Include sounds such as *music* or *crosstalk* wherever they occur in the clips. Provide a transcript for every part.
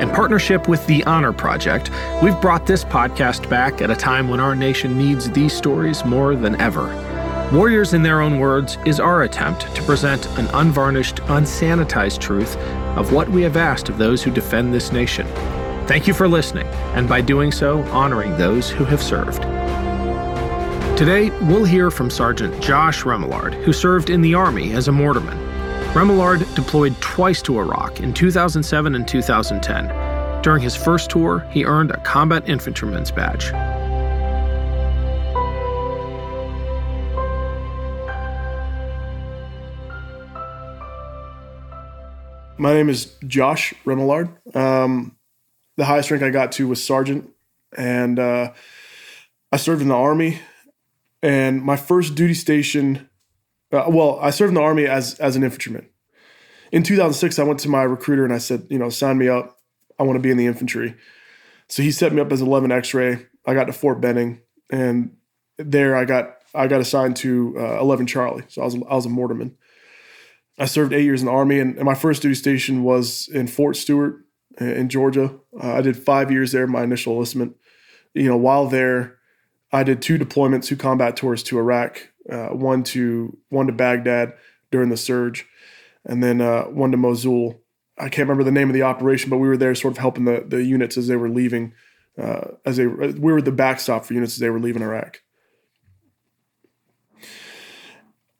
In partnership with the Honor Project, we've brought this podcast back at a time when our nation needs these stories more than ever. Warriors in Their Own Words is our attempt to present an unvarnished, unsanitized truth of what we have asked of those who defend this nation. Thank you for listening, and by doing so, honoring those who have served. Today, we'll hear from Sergeant Josh Remillard, who served in the Army as a mortarman. Remillard deployed twice to Iraq in 2007 and 2010. During his first tour, he earned a Combat Infantryman's Badge. My name is Josh Remillard. Um, the highest rank I got to was sergeant, and uh, I served in the army. And my first duty station, uh, well, I served in the army as as an infantryman. In 2006, I went to my recruiter and I said, you know, sign me up. I want to be in the infantry. So he set me up as 11 X-ray. I got to Fort Benning, and there I got I got assigned to uh, 11 Charlie. So I was I was a mortarman. I served eight years in the Army, and, and my first duty station was in Fort Stewart in Georgia. Uh, I did five years there, my initial enlistment. You know, while there, I did two deployments, two combat tours to Iraq, uh, one to one to Baghdad during the surge, and then uh, one to Mosul. I can't remember the name of the operation, but we were there, sort of helping the the units as they were leaving. Uh, as they we were the backstop for units as they were leaving Iraq.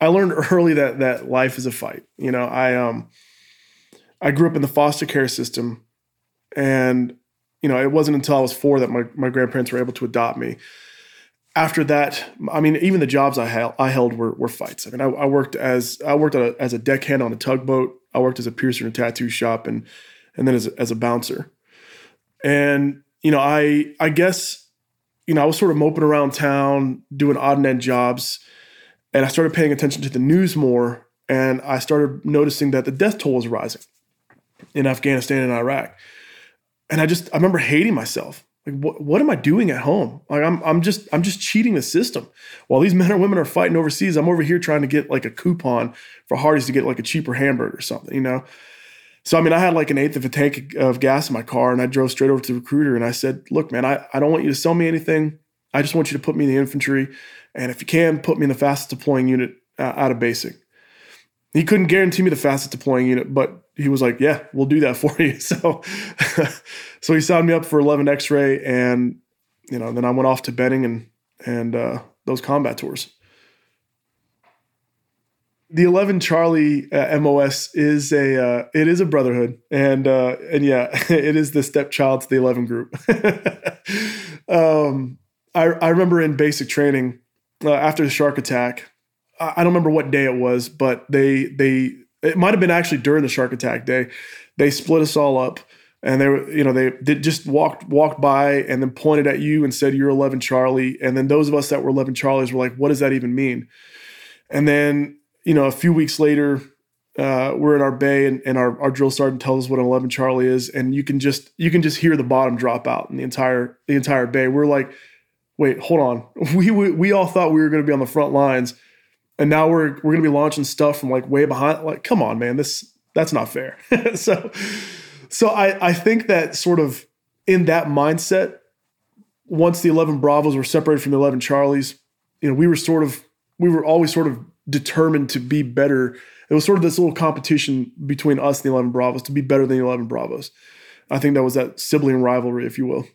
I learned early that that life is a fight. You know, I um I grew up in the foster care system and you know, it wasn't until I was 4 that my my grandparents were able to adopt me. After that, I mean, even the jobs I held, I held were, were fights. I mean, I, I worked as I worked a, as a deckhand on a tugboat. I worked as a piercer in a tattoo shop, and and then as a, as a bouncer. And you know, I I guess you know I was sort of moping around town doing odd and end jobs and I started paying attention to the news more, and I started noticing that the death toll was rising in Afghanistan and Iraq. And I just I remember hating myself. Like what what am I doing at home? Like I'm I'm just I'm just cheating the system. While these men or women are fighting overseas, I'm over here trying to get like a coupon for Hardee's to get like a cheaper hamburger or something, you know? So I mean, I had like an eighth of a tank of gas in my car, and I drove straight over to the recruiter and I said, "Look, man, I, I don't want you to sell me anything. I just want you to put me in the infantry. And if you can, put me in the fastest deploying unit uh, out of basic. He couldn't guarantee me the fastest deploying unit, but he was like, "Yeah, we'll do that *laughs* for you." So, so he signed me up for 11 X-ray, and you know, then I went off to Benning and and uh, those combat tours. The 11 Charlie uh, MOS is a uh, it is a brotherhood, and uh, and yeah, *laughs* it is the stepchild to the 11 group. *laughs* um, I I remember in basic training uh, after the shark attack. I don't remember what day it was, but they they it might have been actually during the shark attack day. They split us all up, and they were you know they did just walked walked by and then pointed at you and said you're 11 Charlie, and then those of us that were 11 Charlies were like, what does that even mean? And then you know a few weeks later. Uh, we're in our bay and, and our, our drill sergeant tells us what an 11 Charlie is, and you can just you can just hear the bottom drop out in the entire the entire bay. We're like, wait, hold on. *laughs* We, we, we all thought we were going to be on the front lines, and now we're we're to be launching stuff from like way behind. Like, come on, man, this that's not fair. *laughs* so, so I I think that sort of in that mindset, once the eleven Bravos were separated from the eleven Charlies, you know, we were sort of we were always sort of determined to be better. It was sort of this little competition between us and the eleven Bravos to be better than the eleven Bravos. I think that was that sibling rivalry, if you will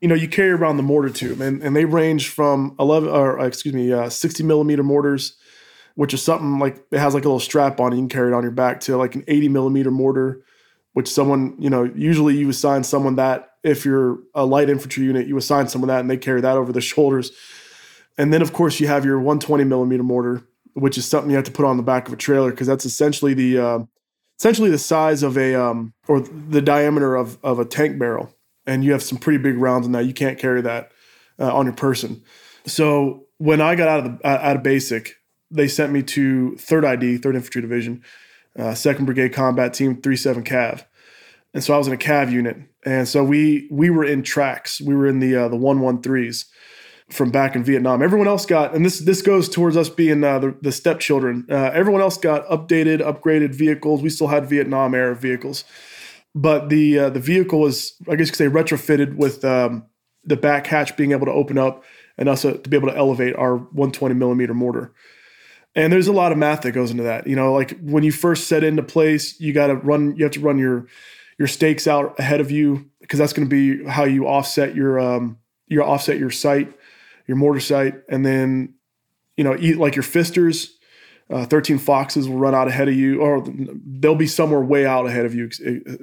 you know, you carry around the mortar tube, and, and they range from 11 or excuse me, uh, 60 millimeter mortars which is something like it has like a little strap on. it You can carry it on your back to like an 80 millimeter mortar, which someone you know usually you assign someone that if you're a light infantry unit, you assign someone that and they carry that over their *laughs* shoulders. And then of course you have your 120 millimeter mortar, which is something you have to put on the back of a trailer because that's essentially the uh, essentially the size of a um, or the diameter of of a tank barrel, and you have some pretty big rounds in that. You can't carry that uh, on your person. So when I got out of the out of basic, they sent me to Third ID, Third Infantry Division, uh, Second Brigade Combat Team, Three Seven Cav, and so I was in a Cav unit, and so we we were in tracks. We were in the uh, the one one threes from back in Vietnam. Everyone else got, and this this goes towards us being uh, the, the stepchildren. Uh, everyone else got updated, upgraded vehicles. We still had Vietnam era vehicles, but the uh, the vehicle was, I guess, you could say, retrofitted with um, the back hatch being able to open up and also to be able to elevate our 120 millimeter mortar. And there's a lot of math that goes into that. You know, like when you first set into place, you got to run. You have to run your your stakes out ahead of you because that's going to be how you offset your um, your offset your sight your mortar sight, and then you know, eat like your fisters. Uh, 13 foxes will run out ahead of you, or they'll be somewhere way out ahead of you.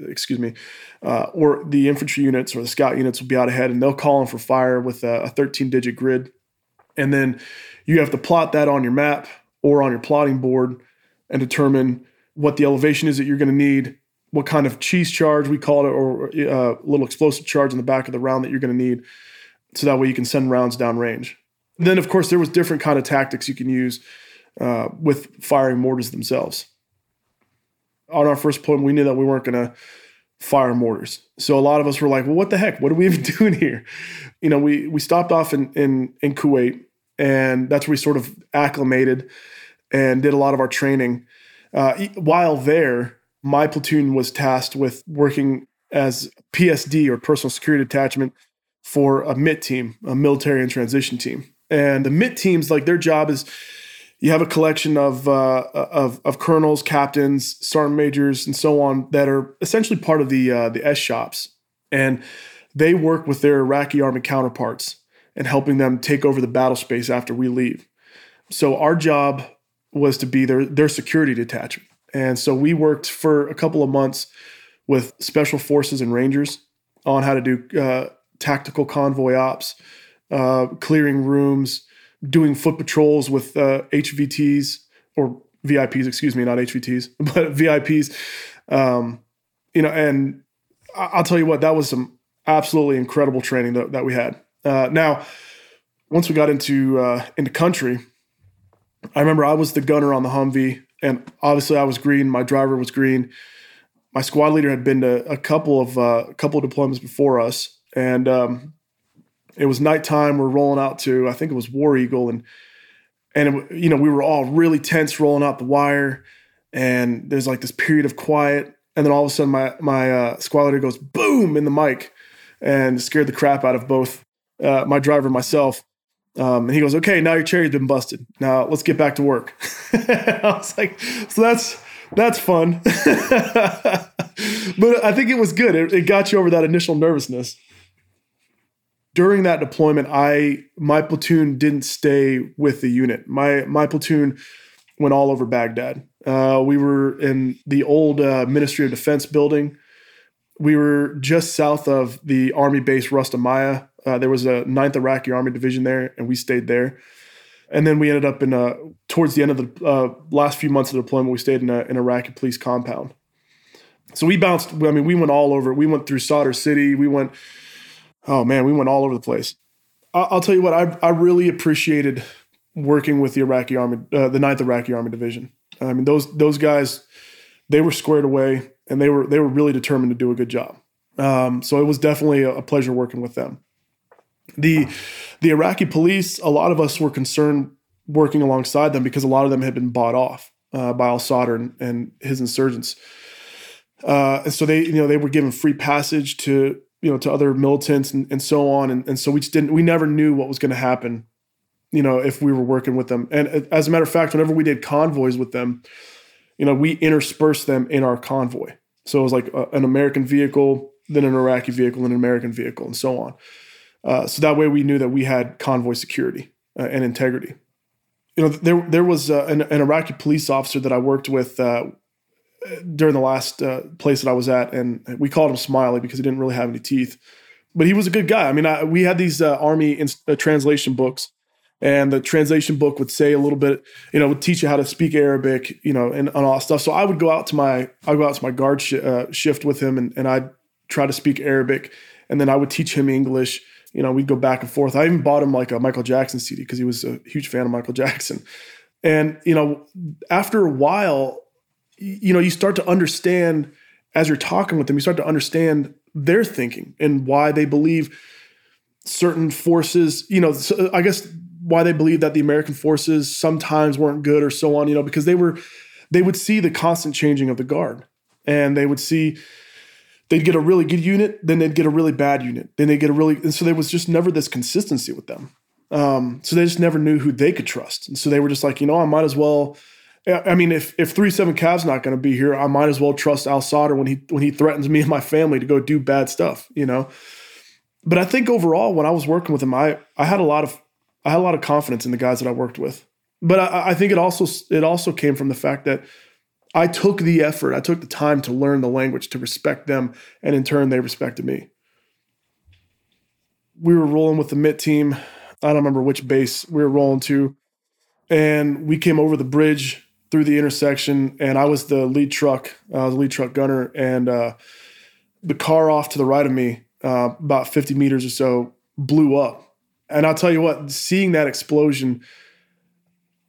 Excuse me, uh, or the infantry units or the scout units will be out ahead, and they'll call in for fire with a 13 digit grid, and then you have to plot that on your map or on your plotting board and determine what the elevation is that you're going to need, what kind of cheese charge we call it, or a uh, little explosive charge in the back of the round that you're going to need so that way you can send rounds down range. Then, of course, there was different kind of tactics you can use uh, with firing mortars themselves. On our first deployment, we knew that we weren't going to fire mortars, so a lot of us were like, "Well, what the heck? What are we even *laughs* doing here?" You know, we we stopped off in in, in Kuwait, and that's where we sort of acclimated and did a lot of our training. Uh, while there, my platoon was tasked with working as PSD or personal security detachment for a MIT team, a military and transition team. And the MIT teams, like their job is you have a collection of, uh, of, of colonels, captains, sergeant majors, and so on that are essentially part of the, uh, the S shops. And they work with their Iraqi army counterparts and helping them take over the battle space after we leave. So our job was to be their, their security detachment. And so we worked for a couple of months with special forces and rangers on how to do uh, tactical convoy ops, uh, clearing rooms, doing foot patrols with uh, HVTs or VIPs, excuse me, not HVTs, *laughs* but VIPs. Um, you know, and I'll tell you what, that was some absolutely incredible training that, that we had. Uh, now, once we got into uh, into country, I remember I was the gunner on the Humvee, and obviously I was green. My driver was green. My squad leader had been to a couple of uh, a couple of deployments before us, and um, it was nighttime. We're rolling out to I think it was War Eagle, and and it, you know we were all really tense rolling out the wire, and there's like this period of quiet, and then all of a sudden my my uh, squad leader goes boom in the mic, and scared the crap out of both uh, my driver and myself. Um, and he goes, "Okay, now your cherry's been busted. Now let's get back to work." *laughs* I was like, "So that's." that's fun. *laughs* but I think it was good. It, it, got you over that initial nervousness during that deployment, I my platoon didn't stay with the unit. My my platoon went all over Baghdad. Uh, we were in the old uh, Ministry of Defense building. We were just south of the Army base Rustamiyah. Uh, there was a 9th Iraqi Army Division there, and we stayed there. And then we ended up in a, towards the end of the uh, last few months of the deployment, we stayed in a, an Iraqi police compound. So we bounced. I mean, we went all over. We went through Sadr City. We went oh man, we went all over the place. I'll tell you what, I, I really appreciated working with the Iraqi Army, uh, the Ninth Iraqi Army Division. I mean, those those guys, they were squared away, and they were they were really determined to do a good job. Um, so it was definitely a, pleasure working with them. The the Iraqi police, a lot of us were concerned working alongside them because a lot of them had been bought off uh, by Al Sadr and, and, his insurgents. Uh, and so they, you know, they were given free passage to you know to other militants and, and so on. And, and so we just didn't we never knew what was going to happen you know if we were working with them. And uh, as a matter of fact whenever we did convoys with them you know we interspersed them in our convoy. So it was like a, an american vehicle then an iraqi vehicle and an american vehicle and so on. Uh, so that way we knew that we had convoy security uh, and integrity. You know, there there was uh, an, an, Iraqi police officer that I worked with uh, during the last uh, place that I was at, and we called him Smiley because he didn't really have any teeth, but he was a good guy. I mean, I, we had these uh, army in, uh, translation books, and the translation book would say a little bit, you know, would teach you how to speak Arabic, you know, and, and all that stuff. So I would go out to my I would go out to my guard sh- uh, shift with him, and, and I'd try to speak Arabic, and then I would teach him English. You know, we'd go back and forth. I even bought him like a Michael Jackson CD because he was a huge fan of Michael Jackson. And you know, after a while, you know, you start to understand as you're talking with them, you start to understand their thinking and why they believe certain forces. You know, I guess why they believe that the American forces sometimes weren't good or so on. You know, because they were they would see the constant changing of the guard, and they would see they'd get a really good unit, then they'd get a really bad unit, then they get a really, and so there was just never this consistency with them. Um, so they just never knew who they could trust, and so they were just like, you know, I might as well. I mean, if if three seven Cav's not going to be here, I might as well trust Al Sadr when he when he threatens me and my family to go do bad stuff, you know. But I think overall, when I was working with him, I I had a lot of I had a lot of confidence in the guys that I worked with. But I, I think it also it also came from the fact that I took the effort, I took the time to learn the language, to respect them, and in turn, they respected me. We were rolling with the MIT team. I don't remember which base we were rolling to. And we came over the bridge through the intersection, and I was the lead truck. I was the lead truck gunner, and uh, the car off to the right of me, uh, about 50 meters or so, blew up. And I'll tell you what, seeing that explosion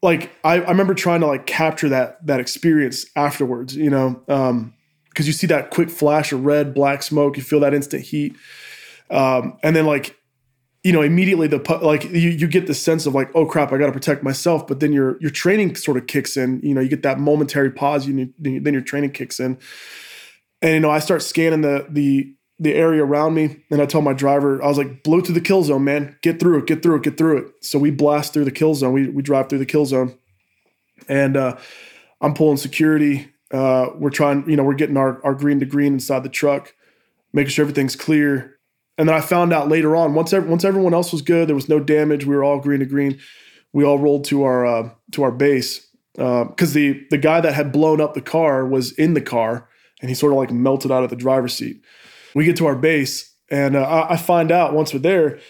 like I, I remember trying to like capture that that experience afterwards, you know, um, because you see that quick flash of red, black smoke, you feel that instant heat, um, and then like, you know, immediately the like you you get the sense of like, oh crap, I got to protect myself, but then your your training sort of kicks in, you know, you get that momentary pause, you need, then your training kicks in, and you know, I start scanning the the the area around me. And I told my driver, I was like, blow through the kill zone, man. Get through it, get through it, get through it. So we blast through the kill zone. We, we drive through the kill zone. And uh, I'm pulling security. Uh, we're trying, you know, we're getting our, our green to green inside the truck, making sure everything's clear. And then I found out later on, once once everyone else was good, there was no damage. We were all green to green. We all rolled to our uh, to our base because uh, the the guy that had blown up the car was in the car, and he sort of like melted out of the driver's seat we get to our base, and uh, I find out once we're there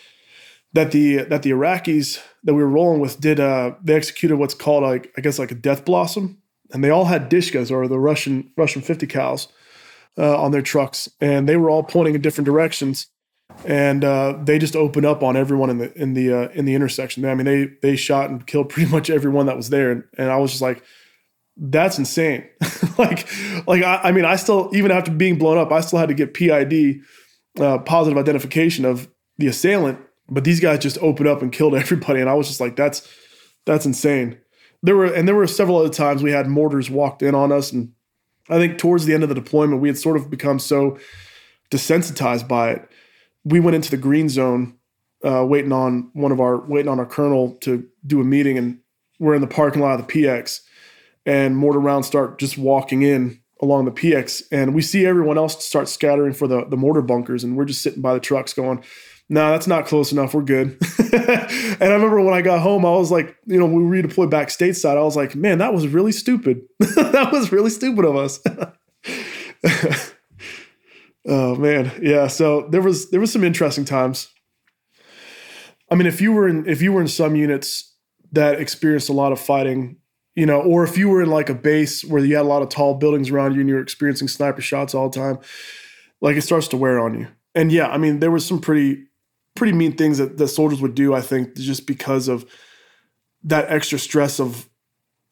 that the that the Iraqis that we were rolling with did uh, they executed what's called like I guess like a death blossom, and they all had dishkas or the Russian Russian fifty cals uh, on their trucks, and they were all pointing in different directions, and uh, they just opened up on everyone in the in the uh, in the intersection. I mean, they they shot and killed *laughs* pretty much everyone that was there, and, and I was just like, that's insane. *laughs* like, like I, I, mean, I still even after being blown up, I still had to get PID, uh, positive identification of the assailant. But these guys just opened up and killed *laughs* everybody, and I was just like, that's that's insane. There were and there were several other times we had mortars walked in on us, and I think towards the end of the deployment, we had sort of become so desensitized by it. We went into the green zone, uh, waiting on one of our waiting on our colonel to do a meeting, and we're in the parking lot of the PX and mortar rounds start just walking in along the PX, and we see everyone else start scattering for the the mortar bunkers, and we're just sitting by the trucks going. No, nah, that's not close enough. We're good. *laughs* and I remember when I got home, I was like, you know, we redeployed back stateside. I was like, man, that was really stupid. *laughs* that was really stupid of us. *laughs* oh man, yeah. So there was there was some interesting times. I mean, if you were in if you were in some units that experienced a lot of fighting you know, or if you were in like a base where you had a lot of tall buildings around you and you were experiencing sniper shots all the time, like it starts to wear on you. And yeah, I mean, there was some pretty, pretty mean things that the soldiers would do. I think just because of that extra stress of,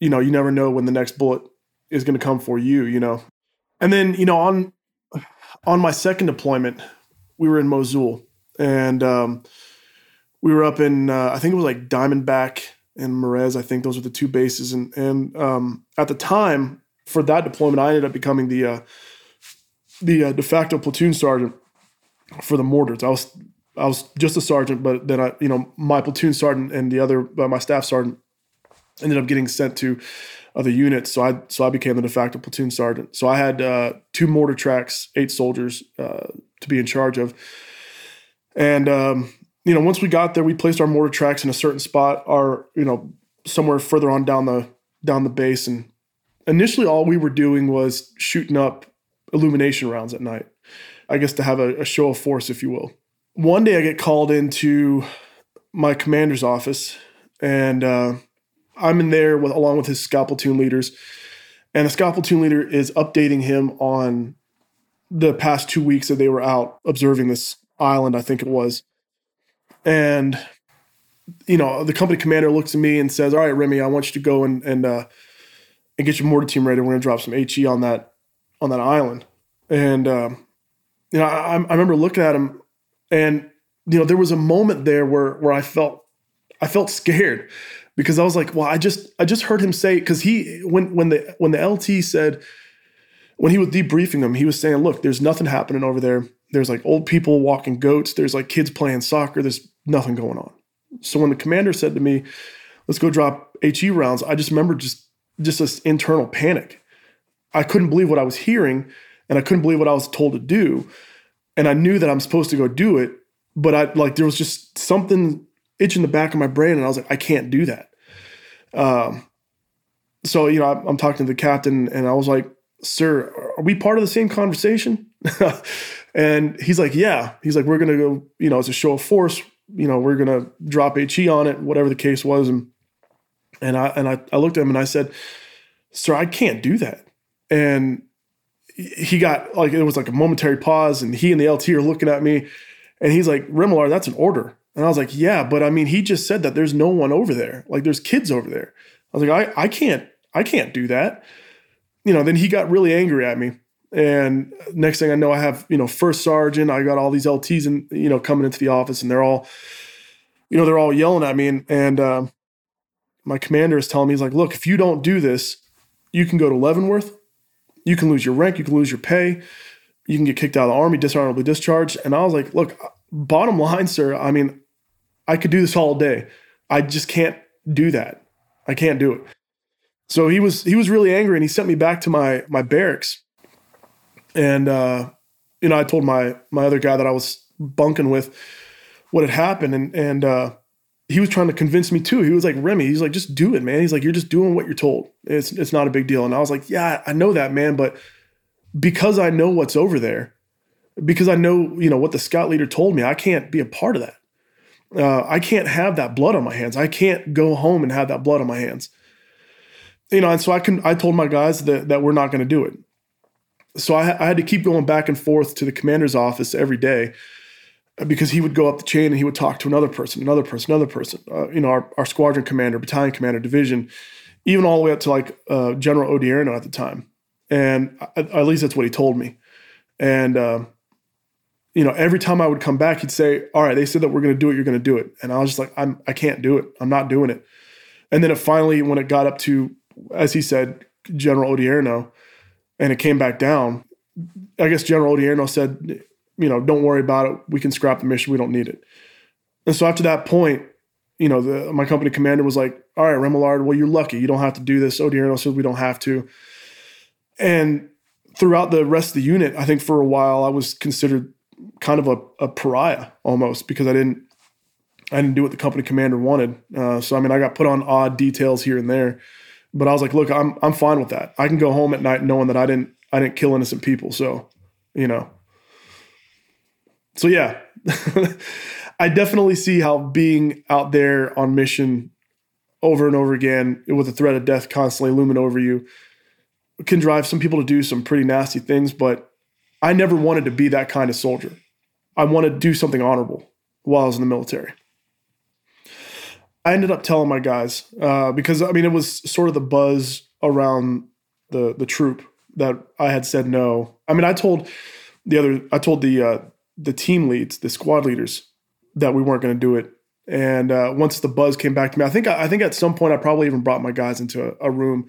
you know, you never know when the next bullet is going to come for you. You know, and then you know on on my second deployment, we were in Mosul and um, we were up in uh, I think it was like Diamondback and Marez. I think those are the two bases. And and um, at the time for that deployment, I ended up becoming the uh, the uh, de facto platoon sergeant for the mortars. I was I was just a sergeant, but then I you know my platoon sergeant and the other uh, my staff sergeant ended up getting sent to other units. So I so I became the de facto platoon sergeant. So I had uh, two mortar tracks, eight soldiers uh, to be in charge of. And um, you know, once we got there, we placed our mortar tracks in a certain spot. Our, you know, somewhere further on down the down the base, and initially all we were doing was shooting up illumination rounds at night. I guess to have a, a show of force, if you will. One day I get called into my commander's office, and uh, I'm in there with along with his scout platoon leaders, and the scout platoon leader is updating him on the past two weeks that they were out observing this island, I think it was. And you know, the company commander looks at me and says, "All right, Remy, I want you to go and and uh, and get your mortar team ready. We're going to drop some HE on that on that island." And um, you know, I, I remember looking at him, and you know, there was a moment there where where I felt I felt scared because I was like, "Well, I just I just heard him say because he when when the when the LT said." When he was debriefing them, he was saying, "Look, there's nothing happening over there. There's like old people walking goats. There's like kids playing soccer. There's nothing going on." So when the commander said to me, "Let's go drop HE rounds," I just remember just just this internal panic. I couldn't believe what I was hearing, and I couldn't believe what I was told to do. And I knew that I'm supposed to go do it, but I like there was just something itching the back of my brain, and I was like, I can't do that. Um, so you know, I, I'm talking to the captain, and I was like, "Sir, are we part of the same conversation?" *laughs* and he's like, "Yeah." He's like, "We're gonna go. You know, it's a show of force. You know, we're gonna drop HE on it, whatever the case was." And and I and I, I looked at him and I said, "Sir, I can't do that." And he got like it was like a momentary pause, and he and the LT are looking at me, and he's like, "Remillard, that's an order." And I was like, "Yeah, but I mean, he just said that there's no one over there. Like, there's kids over there." I was like, "I I can't I can't do that." You know. Then he got really angry at me, and next thing I know, I have you know first sergeant. I got all these LTs and you know coming into the office, and they're all, you know, they're all yelling at me, and and um, my commander is telling me, he's like, look, if you don't do this, you can go to Leavenworth, you can lose your rank, you can lose your pay, you can get kicked out of the army, dishonorably discharged. And I was like, look, bottom line, sir, I mean, I could do this all day. I just can't do that. I can't do it. So he was he was really angry and he sent me back to my my barracks. And uh, you know, I told my my other guy that I was bunking with what had happened and and uh, he was trying to convince me too. He was like, Remy, he's like, just do it, man. He's like, you're just doing what you're told. It's it's not a big deal. And I was like, yeah, I know that, man, but because I know what's over there, because I know, you know, what the scout leader told me, I can't be a part of that. Uh, I can't have that blood on my hands. I can't go home and have that blood on my hands. You know, and so I can. I told my guys that that we're not going to do it. So I, I had to keep going back and forth to the commander's office every day because he would go up the chain and he would talk to another person, another person, another person. Uh, you know, our, our squadron commander, battalion commander, division, even all the way up to like uh, General Odierno at the time. And at, at, least that's what he told me. And uh, you know, every time I would come back, he'd say, "All right, they said that we're going to do it. You're going to do it." And I was just like, "I'm I can't do it. I'm not doing it." And then it finally, when it got up to, as he said, General Odierno, and it came back down, I guess General Odierno said, you know, don't worry about it. We can scrap the mission. We don't need it. And so after that point, you know, the, my company commander was like, all right, Remillard, well, you're lucky. You don't have to do this. Odierno says we don't have to. And throughout the rest of the unit, I think for a while I was considered kind of a, a pariah almost because I didn't I didn't do what the company commander wanted. Uh, so I mean, I got put on odd details here and there, but I was like, look, I'm I'm fine with that. I can go home at night knowing that I didn't I didn't kill innocent people. So, you know, so yeah, *laughs* I definitely see how being out there on mission over and over again with the threat of death constantly looming over you can drive some people to do some pretty nasty things. But I never wanted to be that kind of soldier. I wanted to do something honorable while I was in the military. I ended up telling my guys uh, because I mean it was sort of the buzz around the the troop that I had said no. I mean I told the other I told the uh, the team leads, the squad leaders, that we weren't going to do it. And uh, once the buzz came back to me, I think I think at some point I probably even brought my guys into a, a room,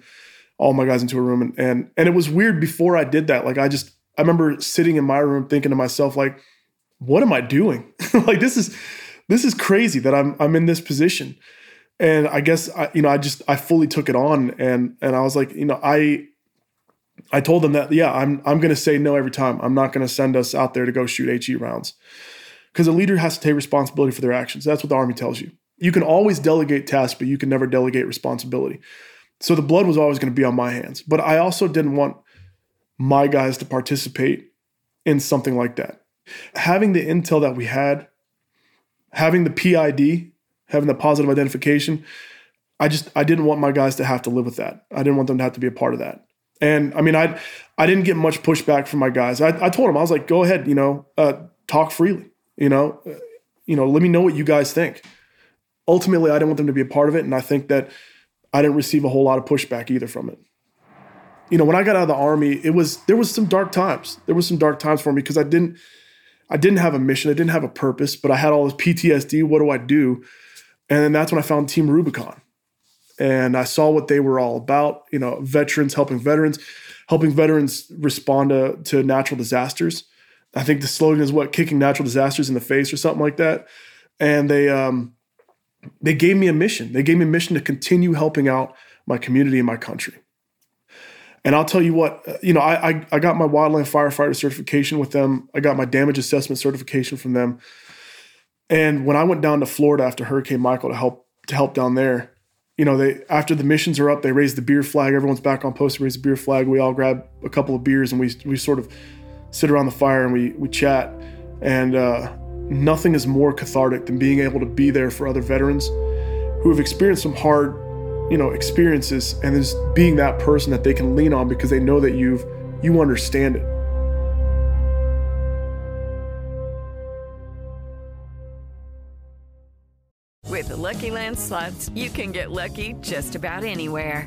all my guys into a room, and, and and it was weird before I did that. Like I just I remember sitting in my room thinking to myself like, what am I doing? *laughs* like this is this is crazy that I'm I'm in this position. And I guess I, you know I just I fully took it on and and I was like you know I I told them that yeah, I'm I'm to say no every time. I'm not to send us out there to go shoot HE rounds because a leader has to take responsibility for their actions. That's what the army tells you. You can always delegate tasks, but you can never delegate responsibility. So the blood was always going to be on my hands. But I also didn't want my guys to participate in something like that. Having the intel that we had, having the PID, having the positive identification, I just I didn't want my guys to have to live with that. I didn't want them to have to be a part of that. And I mean, I I didn't get much pushback from my guys. I, I told them I was like, go ahead, you know, uh, talk freely. You know, uh, you know, let me know what you guys think. Ultimately, I didn't want them to be a part of it, and I think that I didn't receive a whole lot of pushback either from it. You know, when I got out of the army, it was there was some dark times. There was some dark times for me because I didn't I didn't have a mission, I didn't have a purpose, but I had all this PTSD. What do I do? And then that's when I found Team Rubicon. And I saw what they were all about, you know, veterans helping veterans, helping veterans respond to, to natural disasters. I think the slogan is what kicking natural disasters in the face or something like that. And they um they gave me a mission. They gave me a mission to continue helping out my community and my country. And I'll tell you what, uh, you know, I, I, I got my wildland firefighter certification with them. I got my damage assessment certification from them. And when I went down to Florida after Hurricane Michael to help to help down there, you know, they after the missions are up, they raise the beer flag. Everyone's back on post raise the beer flag. We all grab a couple of beers and we we sort of sit around the fire and we we chat. And uh, nothing is more cathartic than being able to be there for other veterans who have experienced some hard, you know, experiences and just being that person that they can lean on because they know that you've you understand it. With the Lucky Land slots, you can get lucky just about anywhere.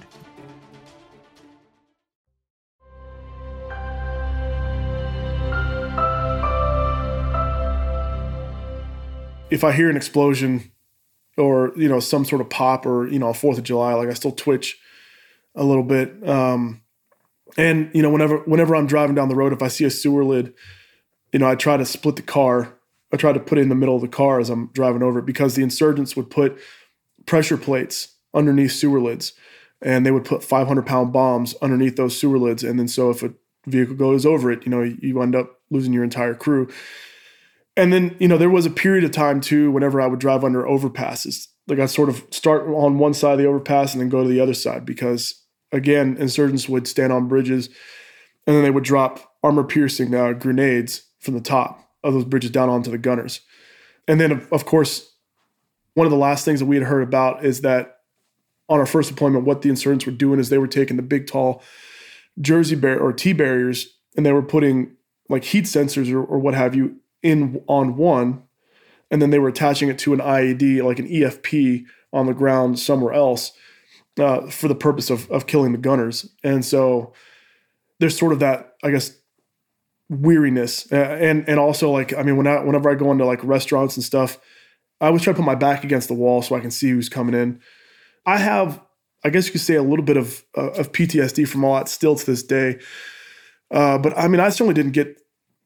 If I hear an explosion or you know some sort of pop or you know Fourth of July, like I still twitch a little bit. Um, and you know whenever whenever I'm driving down the road, if I see a sewer lid, you know I try to split the car. I try to put it in the middle of the car as I'm driving over it because the insurgents would put pressure plates underneath sewer lids, and they would put 500 pound bombs underneath those sewer lids, and then so if a vehicle goes over it, you know you end up losing your entire crew. And then, you know, there was a period of time too, whenever I would drive under overpasses, like I sort of start on one side of the overpass and then go to the other side because, again, insurgents would stand on bridges and then they would drop armor piercing uh, grenades from the top of those bridges down onto the gunners. And then, of, of course, one of the last things that we had heard about is that on our first deployment, what the insurgents were doing is they were taking the big, tall Jersey bar- or T barriers and they were putting like heat sensors or, or what have you in on one, and then they were attaching it to an IED, like an EFP, on the ground somewhere else, uh, for the purpose of of killing the gunners. And so there's sort of that, I guess, weariness, uh, and and also like I mean, when I whenever I go into like restaurants and stuff, I always try to put my back against the wall so I can see who's coming in. I have, I guess you could say, a little bit of uh, of PTSD from all that still to this day. Uh, but I mean, I certainly didn't get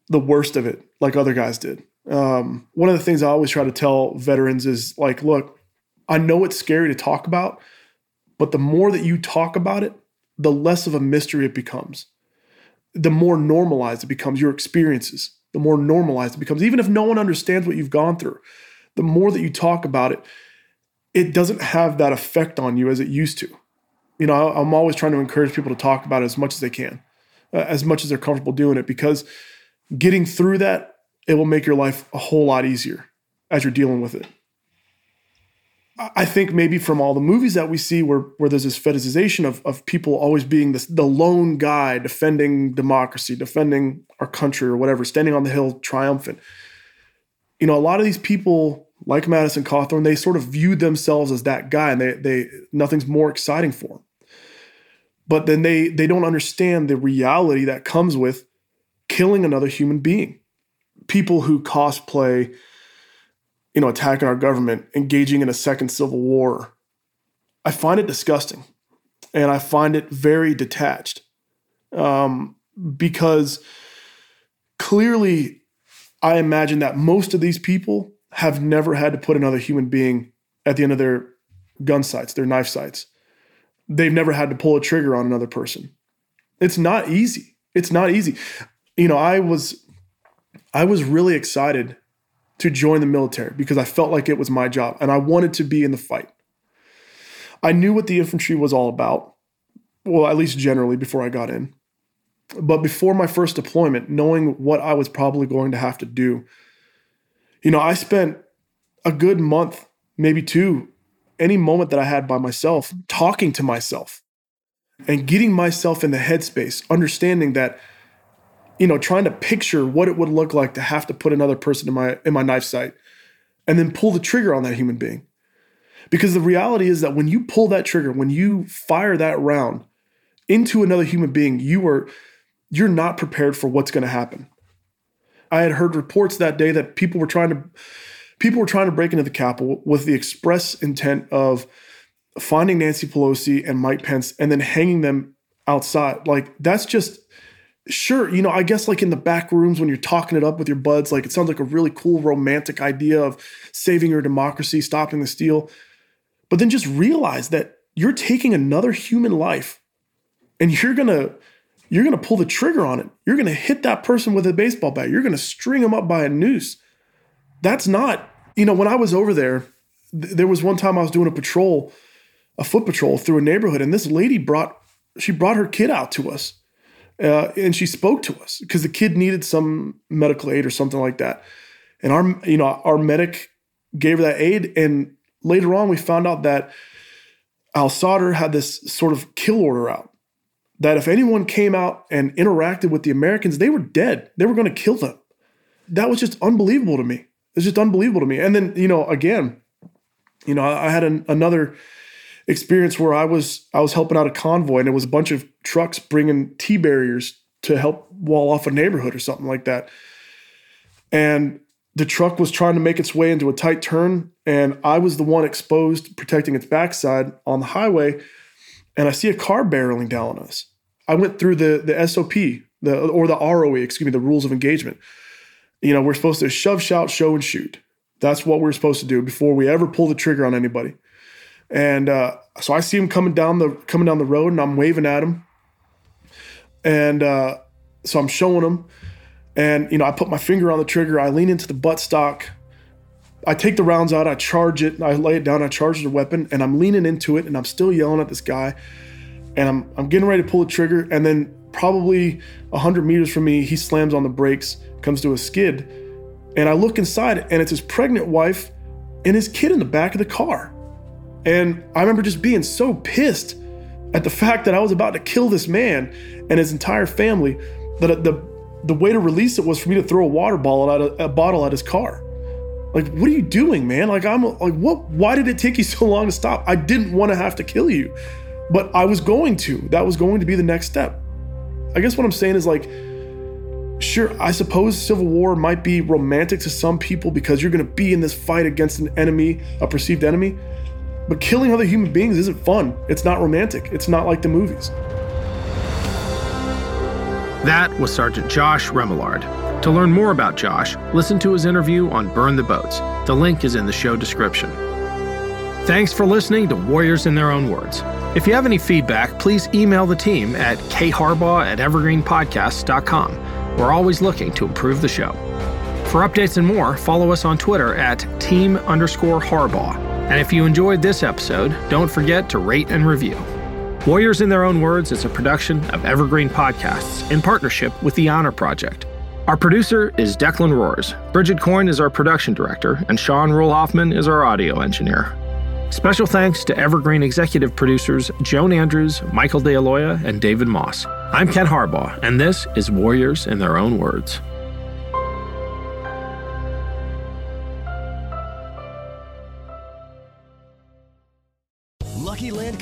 the worst of it like other guys did. Um, one of the things I always try to tell veterans is like, look, I know it's scary to talk about, but the more that you talk about it, the less of a mystery it becomes. The more normalized it becomes, your experiences, the more normalized it becomes. Even if no one understands what you've gone through, the more that you talk about it, it doesn't have that effect on you as it used to. You know, I'm always trying to encourage people to talk about it as much as they can, uh, as much as they're comfortable doing it, because getting through that, it will make your life a whole lot easier as you're dealing with it. I think maybe from all the movies that we see where, where there's this fetishization of, of people always being this, the lone guy defending democracy, defending our country or whatever, standing on the hill triumphant. You know, a lot of these people, like Madison Cawthorn, they sort of viewed themselves as that guy and they, they nothing's more exciting for them. But then they they don't understand the reality that comes with killing another human being. People who cosplay you know, attacking our government, engaging in a second civil war. I find it disgusting, and I find it very detached, um, because clearly, I imagine that most of these people have never had to put another human being at the end of their gun sights, their knife sights. They've never had to pull a trigger on another person. It's not easy. It's not easy. You know, I was I was really excited to join the military because I felt like it was my job and I wanted to be in the fight. I knew what the infantry was all about, well, at least generally before I got in. But before my first deployment, knowing what I was probably going to have to do, you know, I spent a good month, maybe two, any moment that I had by myself, talking to myself and getting myself in the headspace, understanding that you know, trying to picture what it would look like to have to put another person in my in my knife sight and then pull the trigger on that human being. Because the reality is that when you pull that trigger, when you fire that round into another human being, you are you're not prepared for what's going to happen. I had heard reports that day that people were trying to people were trying to break into the Capitol with the express intent of finding Nancy Pelosi and Mike Pence and then hanging them outside. Like that's just sure, you know, I guess like in the back rooms when you're talking it up with your buds, like it sounds like a really cool romantic idea of saving your democracy, stopping the steal. But then just realize that you're taking another human life and you're going to you're going to pull the trigger on it. You're going to hit that person with a baseball bat. You're going to string them up by a noose. That's not, you know, when I was over there, th- there was one time I was doing a patrol, a foot patrol through a neighborhood and this lady brought she brought her kid out to us uh, and she spoke to us because the kid needed some medical aid or something like that. And our, you know, our medic gave her that aid. And later on, we found out that Al Sadr had this sort of kill order out that if anyone came out and interacted with the Americans, they were dead. They were going to kill them. That was just unbelievable to me. It's just unbelievable to me. And then, you know, again, you know, I had an, another experience where I was I was helping out a convoy and it was a bunch of trucks bringing T barriers to help wall off a neighborhood or something like that. And the truck was trying to make its way into a tight turn and I was the one exposed protecting its backside on the highway and I see a car barreling down on us. I went through the the SOP, the or the ROE, excuse me, the rules of engagement. You know, we're supposed to shove, shout, show, and shoot. That's what we're supposed to do before we ever pull the trigger on anybody. And uh, so I see him coming down the coming down the road, and I'm waving at him. And uh, so I'm showing him, and you know I put my finger on the trigger. I lean into the butt stock. I take the rounds out. I charge it. I lay it down. I charge the weapon, and I'm leaning into it, and I'm still yelling at this guy. And I'm I'm getting ready to pull the trigger, and then probably hundred meters from me, he slams on the brakes, comes to a skid, and I look inside, and it's his pregnant wife and his kid in the back of the car. And I remember just being so pissed at the fact that I was about to kill this man and his entire family that the the way to release it was for me to throw a water bottle at a, a bottle at his car. Like, what are you doing, man? Like, I'm like, what? Why did it take you *laughs* so long to stop? I didn't want to have to kill you, but I was going to. That was going to be the next step. I guess what I'm saying is like, sure, I suppose civil war might be romantic to some people because you're going to be in this fight against an enemy, a perceived enemy. But killing other human beings isn't fun. It's not romantic. It's not like the movies. That was Sergeant Josh Remillard. To learn more about Josh, listen to his interview on Burn the Boats. The link is in the show description. Thanks for listening to Warriors in Their Own Words. If you have any feedback, please email the team at kharbaugh at evergreenpodcasts.com. We're always looking to improve the show. For updates and more, follow us on Twitter at team underscore Harbaugh. And if you enjoyed this episode, don't forget to rate and review. Warriors in Their Own Words is a production of Evergreen Podcasts in partnership with The Honor Project. Our producer is Declan Roars. Bridget Coyne is our production director, and Sean Rule Hoffman is our audio engineer. Special thanks to Evergreen executive producers Joan Andrews, Michael DeAloia, and David Moss. I'm Ken Harbaugh, and this is Warriors in Their Own Words.